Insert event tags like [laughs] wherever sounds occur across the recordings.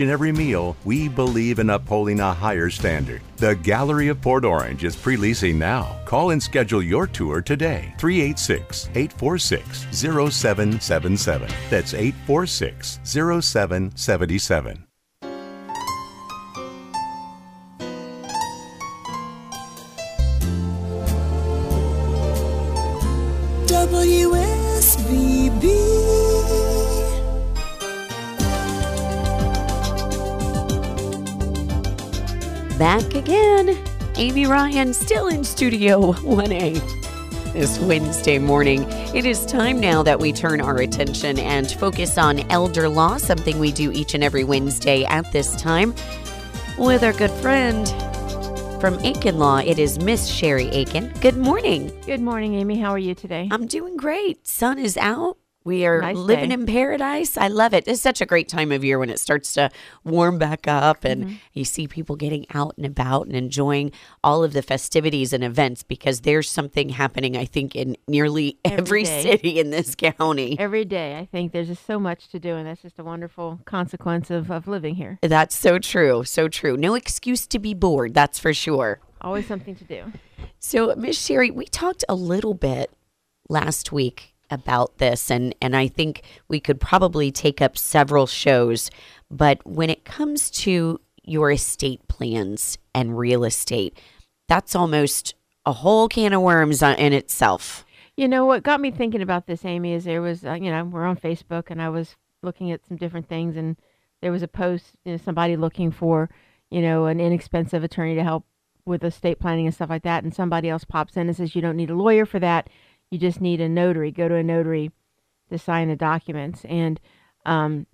In every meal, we believe in upholding a higher standard. The Gallery of Port Orange is pre leasing now. Call and schedule your tour today. 386 846 0777. That's 846 0777. Ryan still in Studio 1A. This Wednesday morning, it is time now that we turn our attention and focus on elder law, something we do each and every Wednesday at this time with our good friend from Akin Law. It is Miss Sherry Akin. Good morning. Good morning, Amy. How are you today? I'm doing great. Sun is out. We are Nice living day. in paradise. I love it. It's such a great time of year when it starts to warm back up and Mm-hmm. you see people getting out and about and enjoying all of the festivities and events because there's something happening, I think, in nearly every, Every city in this county. Every day, I think there's just so much to do, and that's just a wonderful consequence of, of living here. That's so true. So true. No excuse to be bored, that's for sure. Always something to do. So, Miss Sherry, we talked a little bit last week about this, and, and I think we could probably take up several shows. But when it comes to your estate plans and real estate, that's almost a whole can of worms in itself. You know what got me thinking about this, Amy, is there was, uh, you know, we're on Facebook, and I was looking at some different things, and there was a post, you know, somebody looking for, you know, an inexpensive attorney to help with estate planning and stuff like that, and somebody else pops in and says you don't need a lawyer for that, you just need a notary. Go to a notary to sign the documents, and um,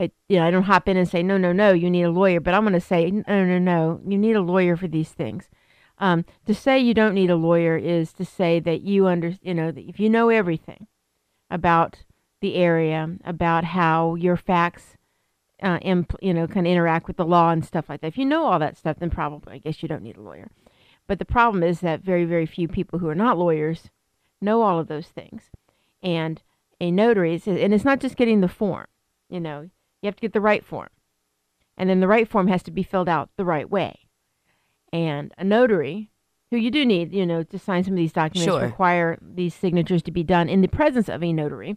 I, you know, I don't hop in and say no, no, no, you need a lawyer, but I'm going to say no, no, no, you need a lawyer for these things. Um, to say you don't need a lawyer is to say that you under, you know, if you know everything about the area, about how your facts, uh, imp, you know, can interact with the law and stuff like that. If you know all that stuff, then probably, I guess you don't need a lawyer. But the problem is that very, very few people who are not lawyers know all of those things. And a notary, is, and it's not just getting the form, you know, you have to get the right form. And then the right form has to be filled out the right way. And a notary, who you do need, you know, to sign some of these documents, Sure. require these signatures to be done in the presence of a notary.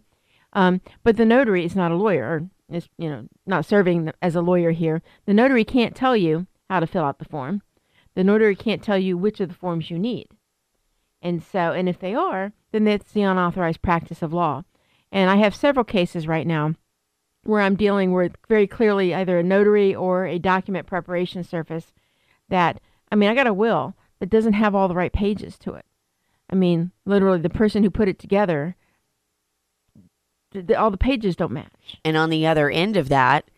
Um, but the notary is not a lawyer, or is, you know, not serving as a lawyer here. The notary can't tell you how to fill out the form. The notary can't tell you which of the forms you need. And so, and if they are, then that's the unauthorized practice of law. And I have several cases right now where I'm dealing with very clearly either a notary or a document preparation service that, I mean, I got a will that doesn't have all the right pages to it. I mean, literally, the person who put it together, th- th- all the pages don't match. And on the other end of that,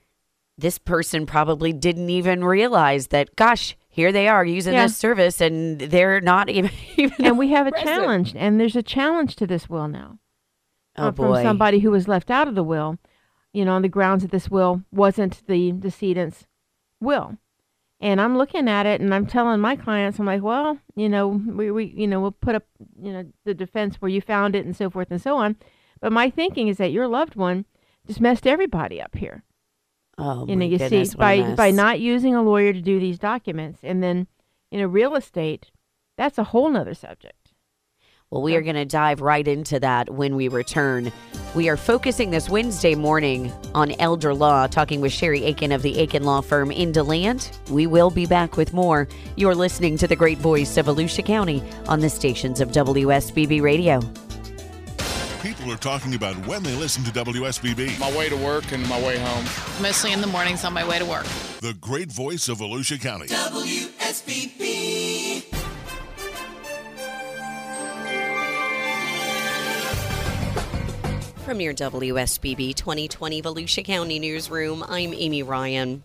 this person probably didn't even realize that, gosh, here they are using Yeah. this service and they're not [laughs] even. even And we have a present. challenge, and there's a challenge to this will now. Oh, uh, from boy. somebody who was left out of the will, you know, on the grounds that this will wasn't the decedent's will. And I'm looking at it and I'm telling my clients, I'm like, well, you know, we, we you know, we'll put up, you know, the defense where you found it and so forth and so on. But my thinking is that your loved one just messed everybody up here. Oh, you know, you goodness, see, by by not using a lawyer to do these documents and then, you know, real estate, that's a whole nother subject. Well, we are going to dive right into that when we return. We are focusing this Wednesday morning on elder law, talking with Sherry Akin of the Akin Law Firm in DeLand. We will be back with more. You're listening to the great voice of Volusia County on the stations of WSBB Radio. People are talking about when they listen to WSBB. my way to work and my way home. mostly in the mornings on my way to work. The great voice of Volusia County. WSBB. From your WSBB 2020 Volusia County Newsroom, I'm Amy Ryan.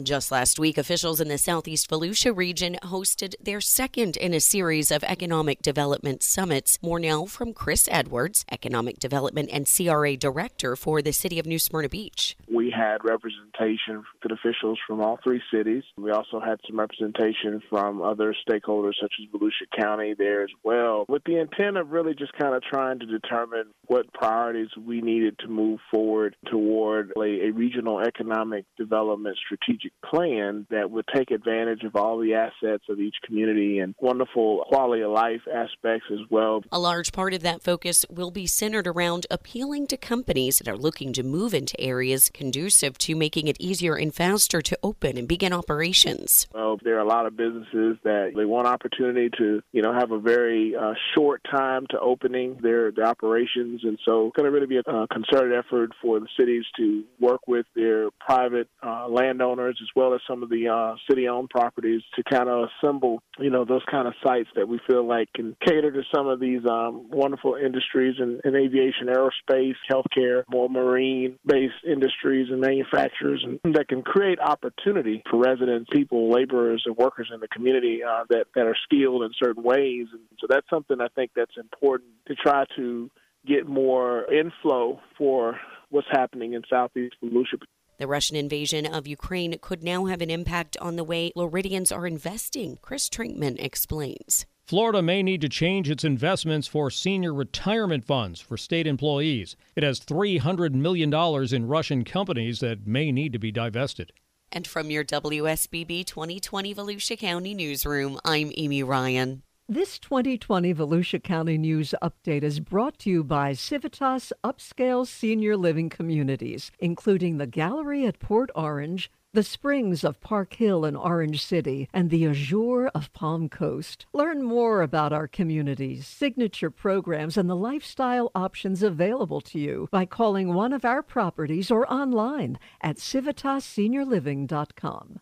Just last week, officials in the Southeast Volusia region hosted their second in a series of economic development summits. More now from Chris Edwards, Economic Development and CRA Director for the City of New Smyrna Beach. we had representation with officials from all three cities. We also had some representation from other stakeholders such as Volusia County there as well, with the intent of really just kind of trying to determine what priorities we needed to move forward toward a, a regional economic development strategic plan that would take advantage of all the assets of each community and wonderful quality of life aspects as well. A large part of that focus will be centered around appealing to companies that are looking to move into areas conducive to making it easier and faster to open and begin operations. Well, there are a lot of businesses that they want opportunity to, you know, have a very uh, short time to opening their, their operations, and so it's going to really be a uh, concerted effort for the cities to work with their private uh, landowners as well as some of the uh, city-owned properties to kind of assemble, you know, those kind of sites that we feel like can cater to some of these um, wonderful industries in, in aviation, aerospace, healthcare, more marine-based industries and manufacturers, and that can create opportunity for residents, people, laborers, and workers in the community uh, that that are skilled in certain ways. And so that's something I think that's important to try to get more inflow for what's happening in Southeast Volusia. The Russian invasion of Ukraine could now have an impact on the way Floridians are investing. Chris Trinkman explains. Florida may need to change its investments for senior retirement funds for state employees. It has $300 million in Russian companies that may need to be divested. And from your WSBB 2020 Volusia County newsroom, I'm Amy Ryan. This 2020 Volusia County News Update is brought to you by Civitas Upscale Senior Living Communities, including the Gallery at Port Orange, the Springs of Park Hill in Orange City, and the Azure of Palm Coast. Learn more about our communities, signature programs, and the lifestyle options available to you by calling one of our properties or online at civitasseniorliving.com.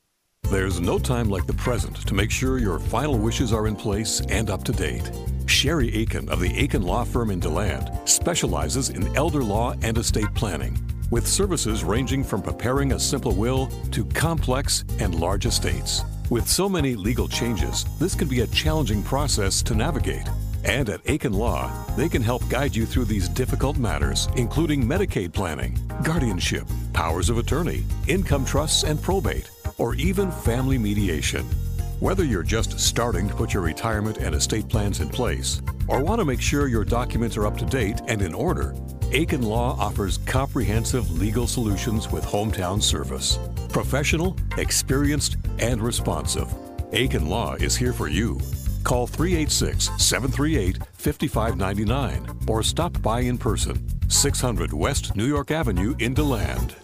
There's no time like the present to make sure your final wishes are in place and up to date. Sherry Akin of the Akin Law Firm in DeLand specializes in elder law and estate planning, with services ranging from preparing a simple will to complex and large estates. With so many legal changes, this can be a challenging process to navigate. And at Akin Law, they can help guide you through these difficult matters, including Medicaid planning, guardianship, powers of attorney, income trusts and probate or even family mediation. Whether you're just starting to put your retirement and estate plans in place, or want to make sure your documents are up to date and in order, Akin Law offers comprehensive legal solutions with hometown service. Professional, experienced, and responsive. Akin Law is here for you. Call 386 738 5599 or stop by in person, 600 West New York Avenue in DeLand.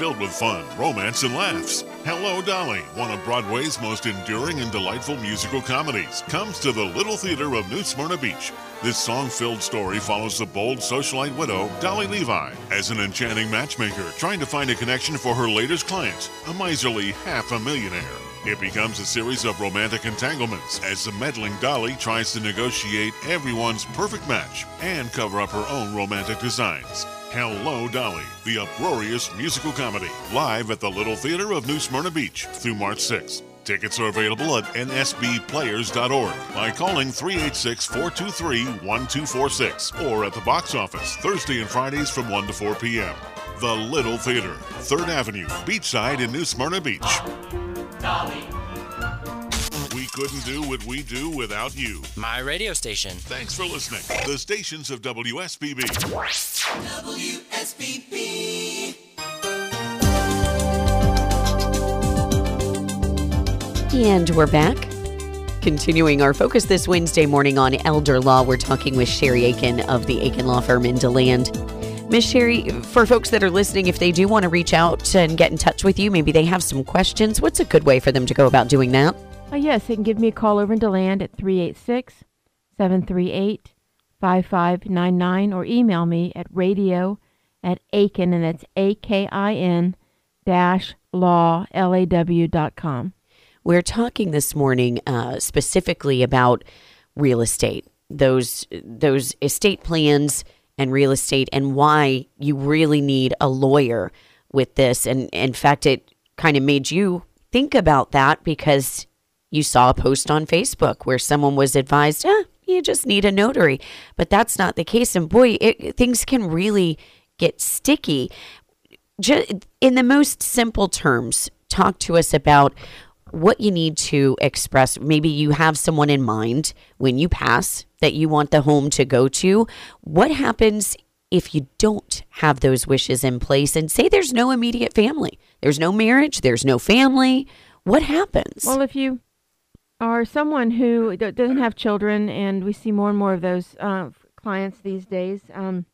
Filled with fun, romance, and laughs. Hello, Dolly, one of Broadway's most enduring and delightful musical comedies, comes to the Little Theater of New Smyrna Beach. This song filled story follows the bold socialite widow, Dolly Levi, as an enchanting matchmaker trying to find a connection for her latest client, a miserly half a millionaire. It becomes a series of romantic entanglements as the meddling Dolly tries to negotiate everyone's perfect match and cover up her own romantic designs. Hello, Dolly, the uproarious musical comedy, live at the Little Theater of New Smyrna Beach through March 6th. Tickets are available at nsbplayers.org by calling 386 423 1246 or at the box office Thursday and Fridays from 1 to 4 p.m. The Little Theater, 3rd Avenue, Beachside in New Smyrna Beach. Dolly. We couldn't do what we do without you. My radio station. Thanks for listening. The stations of WSBB. WSBB. And we're back. Continuing our focus this Wednesday morning on elder law, we're talking with Sherry Akin of the Akin Law Firm in DeLand. Miss Sherry, for folks that are listening, if they do want to reach out and get in touch with you, maybe they have some questions, what's a good way for them to go about doing that? Oh, yes, they can give me a call over in DeLand at 386 738 5599 or email me at radio at Akin, and that's A K I N dash law, L A W dot com. We're talking this morning uh, specifically about real estate, those those estate plans and real estate, and why you really need a lawyer with this. And in fact, it kind of made you think about that because you saw a post on Facebook where someone was advised, eh, you just need a notary. But that's not the case. And boy, it, things can really get sticky. Just in the most simple terms, talk to us about what you need to express. Maybe you have someone in mind when you pass that you want the home to go to. What happens if you don't have those wishes in place and say there's no immediate family? There's no marriage, there's no family. What happens? Well, if you are someone who doesn't have children, and we see more and more of those uh, clients these days, um,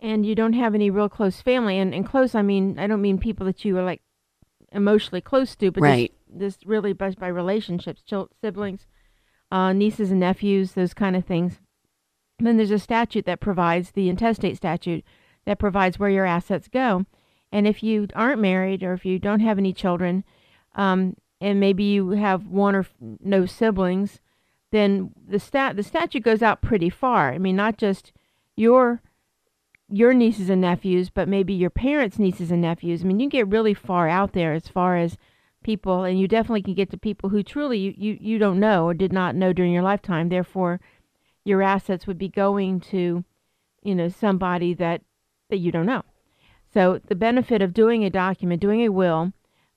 and you don't have any real close family, and, and close, I mean, I don't mean people that you are like emotionally close to, but right. this, this really by, by relationships, siblings, uh, nieces and nephews, those kind of things. And then there's a statute that provides the intestate statute that provides where your assets go. And if you aren't married or if you don't have any children, um, and maybe you have one or no siblings, then the stat the statute goes out pretty far. I mean, not just your your nieces and nephews, but maybe your parents' nieces and nephews. I mean, you get really far out there as far as people, and you definitely can get to people who truly you, you, you don't know or did not know during your lifetime. Therefore, your assets would be going to, you know, somebody that that you don't know. So the benefit of doing a document, doing a will,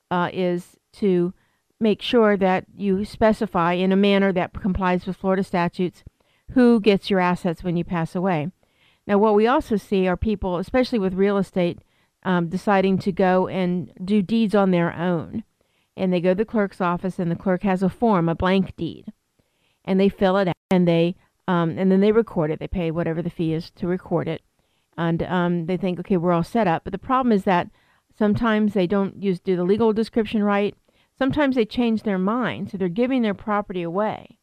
uh, is to make sure that you specify in a manner that complies with Florida statutes who gets your assets when you pass away. Now, what we also see are people, especially with real estate, um, deciding to go and do deeds on their own. And they go to the clerk's office, and the clerk has a form, a blank deed, and they fill it out, and they um, and then they record it. They pay whatever the fee is to record it, and um, they think, okay, we're all set up. But the problem is that sometimes they don't use do the legal description right. Sometimes they change their mind, so they're giving their property away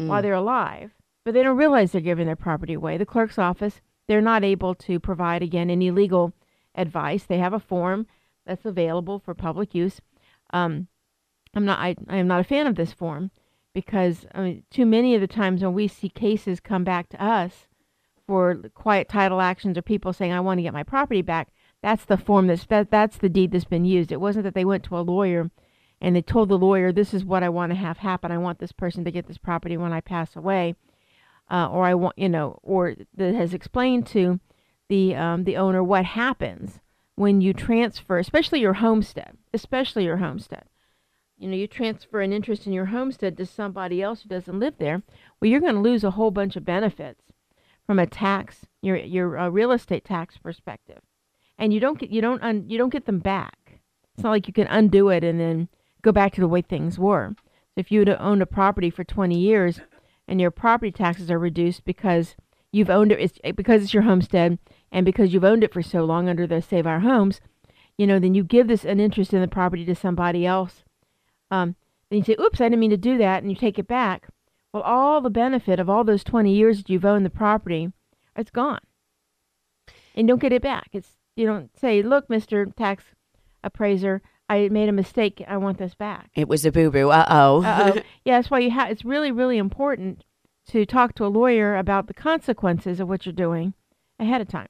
mm. while they're alive, but they don't realize they're giving their property away. The clerk's office they're not able to provide again any legal advice. They have a form that's available for public use. Um, I'm not. I, I am not a fan of this form because I mean, too many of the times when we see cases come back to us for quiet title actions or people saying I want to get my property back, that's the form that's that, that's the deed that's been used. It wasn't that they went to a lawyer and they told the lawyer this is what I want to have happen. I want this person to get this property when I pass away uh, or I want, you know, or that has explained to the um, the owner what happens when you transfer, especially your homestead, especially your homestead. You know, you transfer an interest in your homestead to somebody else who doesn't live there. Well, you're going to lose a whole bunch of benefits from a tax, your your uh, real estate tax perspective, and you don't get you don't un, you don't get them back. It's not like you can undo it and then go back to the way things were. So if you had owned a property for 20 years and your property taxes are reduced because you've owned it it's, because it's your homestead and because you've owned it for so long under the Save Our Homes, you know, then you give this an interest in the property to somebody else. Um, then you say, "Oops, I didn't mean to do that," and you take it back. Well, all the benefit of all those 20 years that you've owned the property, it's gone, and you don't get it back. It's you don't say, "Look, Mister Tax Appraiser, I made a mistake. I want this back. It was a boo boo. Uh oh. [laughs] yeah, that's why you have. It's really, really important to talk to a lawyer about the consequences of what you're doing ahead of time.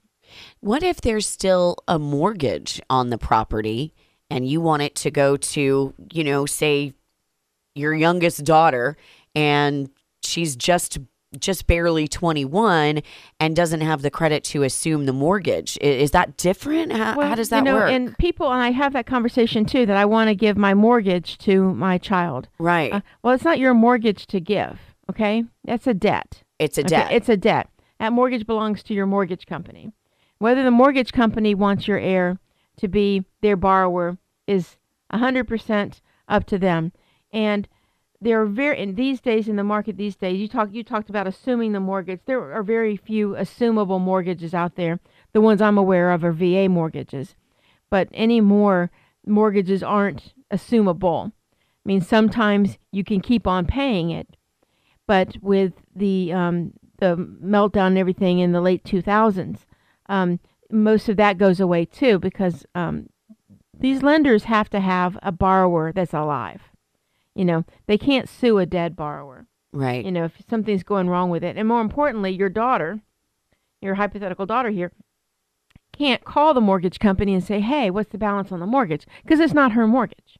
What if there's still a mortgage on the property and you want it to go to, you know, say your youngest daughter and she's just just barely 21 and doesn't have the credit to assume the mortgage. Is, that different? How, well, how does that you know, work? And people, and I have that conversation too, that I want to give my mortgage to my child. Right. Uh, well, it's not your mortgage to give, okay? That's a debt. It's a okay? debt. It's a debt. That mortgage belongs to your mortgage company. Whether the mortgage company wants your heir to be their borrower is 100% up to them. And there are very in these days in the market these days you talk you talked about assuming the mortgage. There are very few assumable mortgages out there. The ones i'm aware of are va mortgages. But any more mortgages aren't assumable. I mean sometimes you can keep on paying it. But with the um, the meltdown and everything in the late 2000s um, most of that goes away too because um, these lenders have to have a borrower that's alive you know, they can't sue a dead borrower. Right. You know, if something's going wrong with it. And more importantly, your daughter, your hypothetical daughter here, can't call the mortgage company and say, hey, what's the balance on the mortgage? Because it's not her mortgage.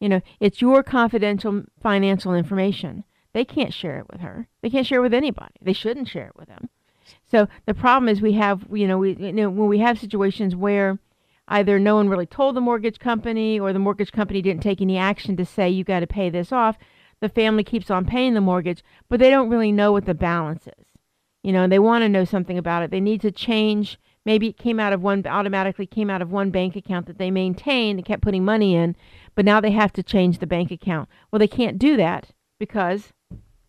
You know, it's your confidential financial information they can't share it with her. They can't share it with anybody. They shouldn't share it with them. So the problem is we have, you know, we you know when we have situations where either no one really told the mortgage company or the mortgage company didn't take any action to say you got to pay this off, the family keeps on paying the mortgage, but they don't really know what the balance is. You know, they want to know something about it. They need to change. Maybe it came out of one automatically came out of one bank account that they maintained and kept putting money in, but now they have to change the bank account. Well, they can't do that because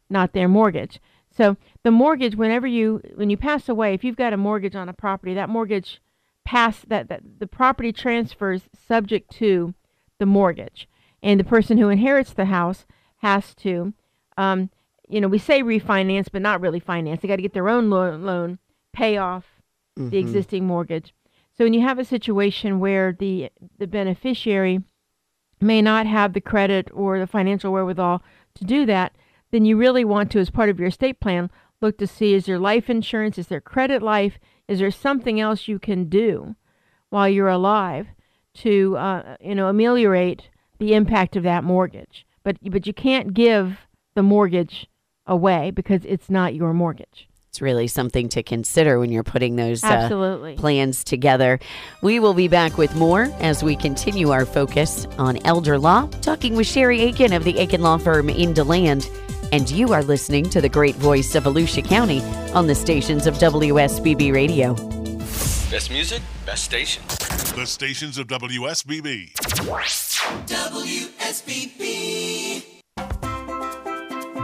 not their mortgage. So the mortgage, whenever you when you pass away, if you've got a mortgage on a property, that mortgage pass that, that the property transfers subject to the mortgage, and the person who inherits the house has to, um, you know, we say refinance, but not really finance. They got to get their own loan, loan pay off mm-hmm. the existing mortgage. So when you have a situation where the the beneficiary may not have the credit or the financial wherewithal to do that, then you really want to, as part of your estate plan, look to see is there life insurance, is there credit life, is there something else you can do while you're alive to, uh, you know, ameliorate the impact of that mortgage. But but you can't give the mortgage away because it's not your mortgage it's really something to consider when you're putting those uh, plans together. We will be back with more as we continue our focus on elder law, talking with Sherry Akin of the Akin Law Firm in DeLand. And you are listening to the great voice of Volusia County on the stations of WSBB Radio. Best music, best station. The stations of WSBB. WSBB.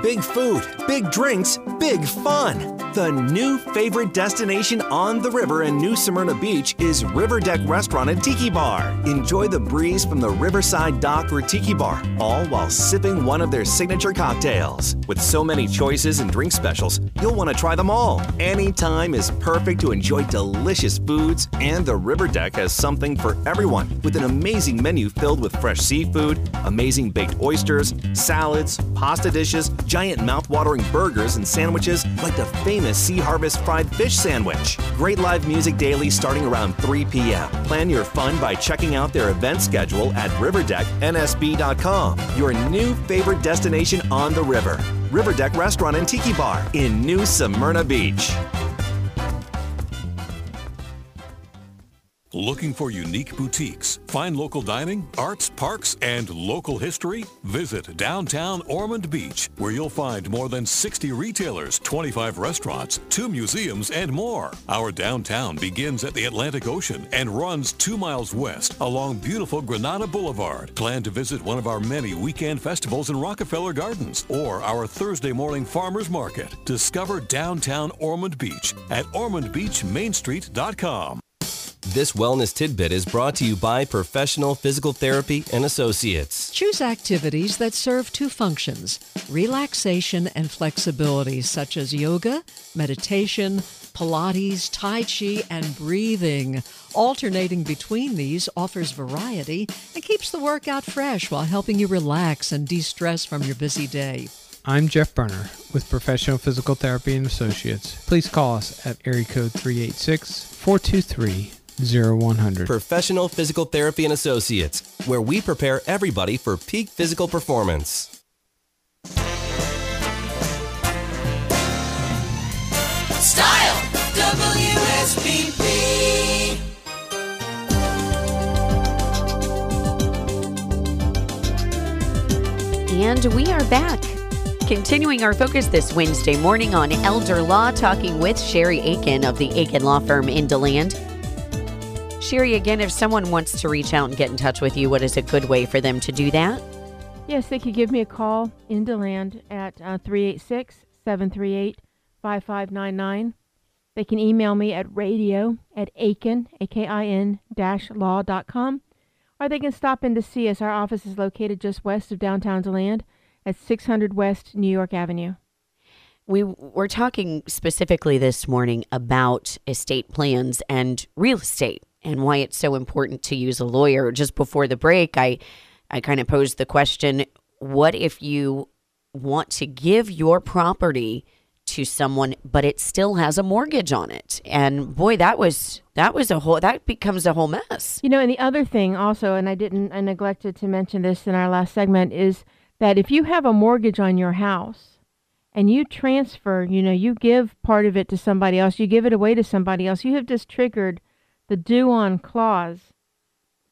Big food, big drinks, big fun. The new favorite destination on the river in New Smyrna Beach is River Deck Restaurant and Tiki Bar. Enjoy the breeze from the Riverside Dock or Tiki Bar, all while sipping one of their signature cocktails. With so many choices and drink specials, you'll want to try them all. Anytime is perfect to enjoy delicious foods, and the River Deck has something for everyone with an amazing menu filled with fresh seafood, amazing baked oysters, salads, pasta dishes, giant mouth-watering burgers and sandwiches like the famous Sea Harvest fried fish sandwich. Great live music daily starting around 3 p.m. Plan your fun by checking out their event schedule at riverdecknsb.com. Your new favorite destination on the river. Riverdeck Restaurant and Tiki Bar in New Smyrna Beach. Looking for unique boutiques, fine local dining, arts, parks, and local history? Visit downtown Ormond Beach, where you'll find more than 60 retailers, 25 restaurants, two museums, and more. Our downtown begins at the Atlantic Ocean and runs two miles west along beautiful Granada Boulevard. Plan to visit one of our many weekend festivals in Rockefeller Gardens or our Thursday morning farmers market. Discover downtown Ormond Beach at ormondbeachmainstreet.com. This wellness tidbit is brought to you by Professional Physical Therapy and Associates. Choose activities that serve two functions relaxation and flexibility, such as yoga, meditation, Pilates, Tai Chi, and breathing. Alternating between these offers variety and keeps the workout fresh while helping you relax and de stress from your busy day. I'm Jeff Berner with Professional Physical Therapy and Associates. Please call us at area code 386 423 0100. Professional Physical Therapy and Associates, where we prepare everybody for peak physical performance. Style WSBB. And we are back. Continuing our focus this Wednesday morning on elder law, talking with Sherry Akin of the Akin Law Firm in DeLand. Sherry, again, if someone wants to reach out and get in touch with you, what is a good way for them to do that? Yes, they could give me a call in DeLand at uh, 386 738 5599. They can email me at radio at Akin, A-K-I-N dash law.com. Or they can stop in to see us. Our office is located just west of downtown DeLand at 600 West New York Avenue. We were talking specifically this morning about estate plans and real estate and why it's so important to use a lawyer. Just before the break, I I kind of posed the question, what if you want to give your property to someone but it still has a mortgage on it? And boy, that was that was a whole that becomes a whole mess. You know, and the other thing also, and I didn't I neglected to mention this in our last segment is that if you have a mortgage on your house and you transfer, you know, you give part of it to somebody else, you give it away to somebody else, you have just triggered the due on clause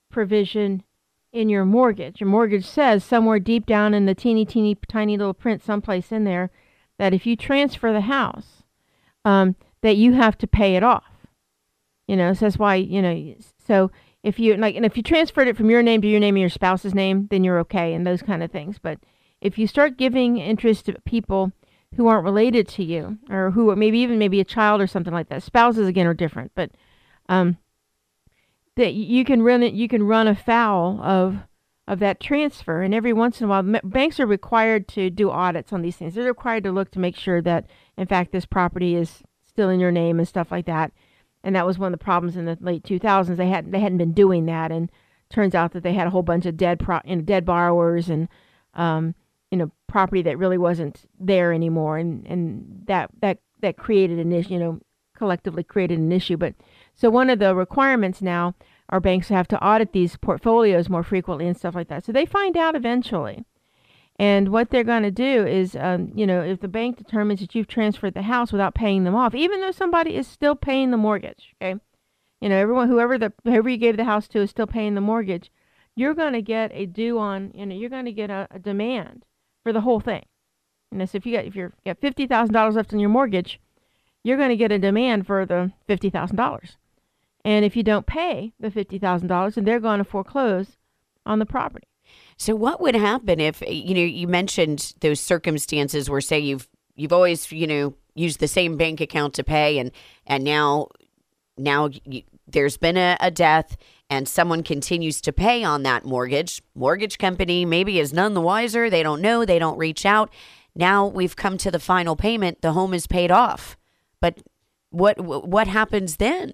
provision in your mortgage. Your mortgage says somewhere deep down in the teeny, teeny, tiny little print, someplace in there, that if you transfer the house, um, that you have to pay it off. You know, so that's why you know. So if you like, and if you transferred it from your name to your name and your spouse's name, then you're okay, and those kind of things. But if you start giving interest to people who aren't related to you, or who maybe even maybe a child or something like that, spouses again are different, but um, that you can run it, you can run afoul of of that transfer. And every once in a while, banks are required to do audits on these things. They're required to look to make sure that, in fact, this property is still in your name and stuff like that. And that was one of the problems in the late 2000s. They hadn't they hadn't been doing that, and turns out that they had a whole bunch of dead pro, you know, dead borrowers and um, you know property that really wasn't there anymore, and and that that that created an issue, you know, collectively created an issue. But so one of the requirements now our banks have to audit these portfolios more frequently and stuff like that. So they find out eventually. And what they're going to do is, um, you know, if the bank determines that you've transferred the house without paying them off, even though somebody is still paying the mortgage, okay, you know, everyone, whoever the whoever you gave the house to is still paying the mortgage, you're going to get a due on, you know, you're going to get a, a demand for the whole thing. And so if you got if you're got fifty thousand dollars left on your mortgage, you're going to get a demand for the fifty thousand dollars. And if you don't pay the $50,000, then they're going to foreclose on the property. So what would happen if you know you mentioned those circumstances where say you've you've always you know used the same bank account to pay and and now now you, there's been a, a death and someone continues to pay on that mortgage mortgage company maybe is none the wiser they don't know they don't reach out. Now we've come to the final payment the home is paid off. But what what happens then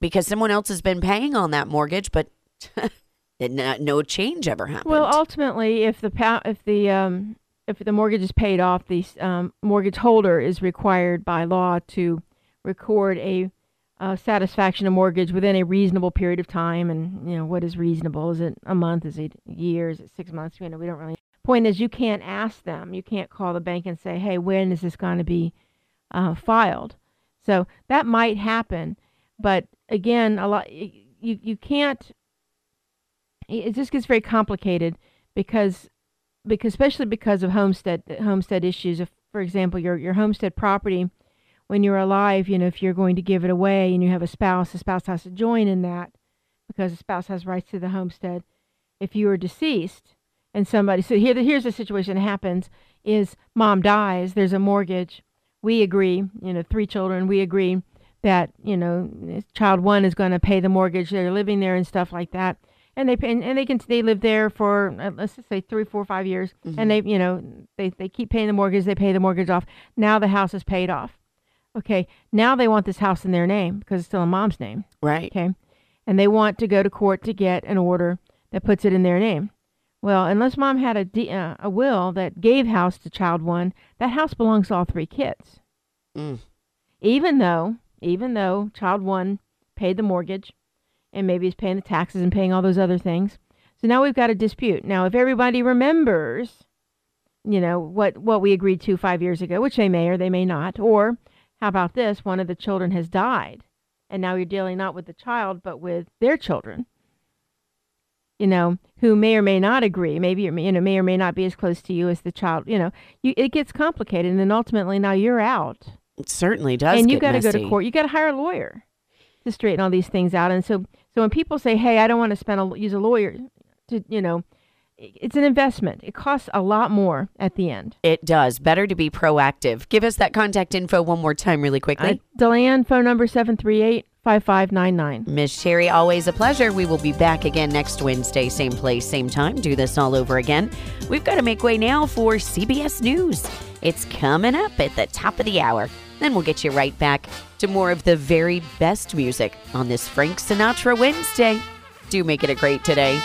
because someone else has been paying on that mortgage, but [laughs] no change ever happened. Well, ultimately, if the if the um, if the mortgage is paid off, the um, mortgage holder is required by law to record a uh, satisfaction of mortgage within a reasonable period of time. And you know what is reasonable? Is it a month? Is it years? Is it six months? You know, we don't really. Point is, you can't ask them. You can't call the bank and say, "Hey, when is this going to be uh, filed?" So that might happen, but again, a lot you you can't. It just gets very complicated because because especially because of homestead homestead issues. If, for example, your your homestead property, when you're alive, you know, if you're going to give it away and you have a spouse, the spouse has to join in that because the spouse has rights to the homestead. If you are deceased and somebody, so here here's the situation that happens: is mom dies, there's a mortgage. We agree, you know, three children. We agree that you know child one is going to pay the mortgage they're living there and stuff like that. And they pay, and they can they live there for uh, let's just say three four five years. Mm-hmm. and they you know they, they keep paying the mortgage they pay the mortgage off. Now the house is paid off. Okay now they want this house in their name because it's still in mom's name. Right. Okay? And they want to go to court to get an order that puts it in their name. Well unless mom had a, uh, a will that gave house to child one that house belongs to all three kids. Mm. even though even though child one paid the mortgage and maybe is paying the taxes and paying all those other things. So now we've got a dispute. Now, if everybody remembers, you know, what, what we agreed to five years ago, which they may or they may not, or how about this? One of the children has died, and now you're dealing not with the child, but with their children, you know, who may or may not agree. Maybe, you know, may or may not be as close to you as the child. You know, you, it gets complicated, and then ultimately now you're out it certainly does. And you got to go to court. You got to hire a lawyer to straighten all these things out. And so, so when people say, "Hey, I don't want to spend a, use a lawyer," to you know, it's an investment. It costs a lot more at the end. It does. Better to be proactive. Give us that contact info one more time, really quickly. Uh, Deland, phone number 738 5599. Miss Sherry, always a pleasure. We will be back again next Wednesday, same place, same time. Do this all over again. We've got to make way now for CBS News. It's coming up at the top of the hour. Then we'll get you right back to more of the very best music on this Frank Sinatra Wednesday. Do make it a great today.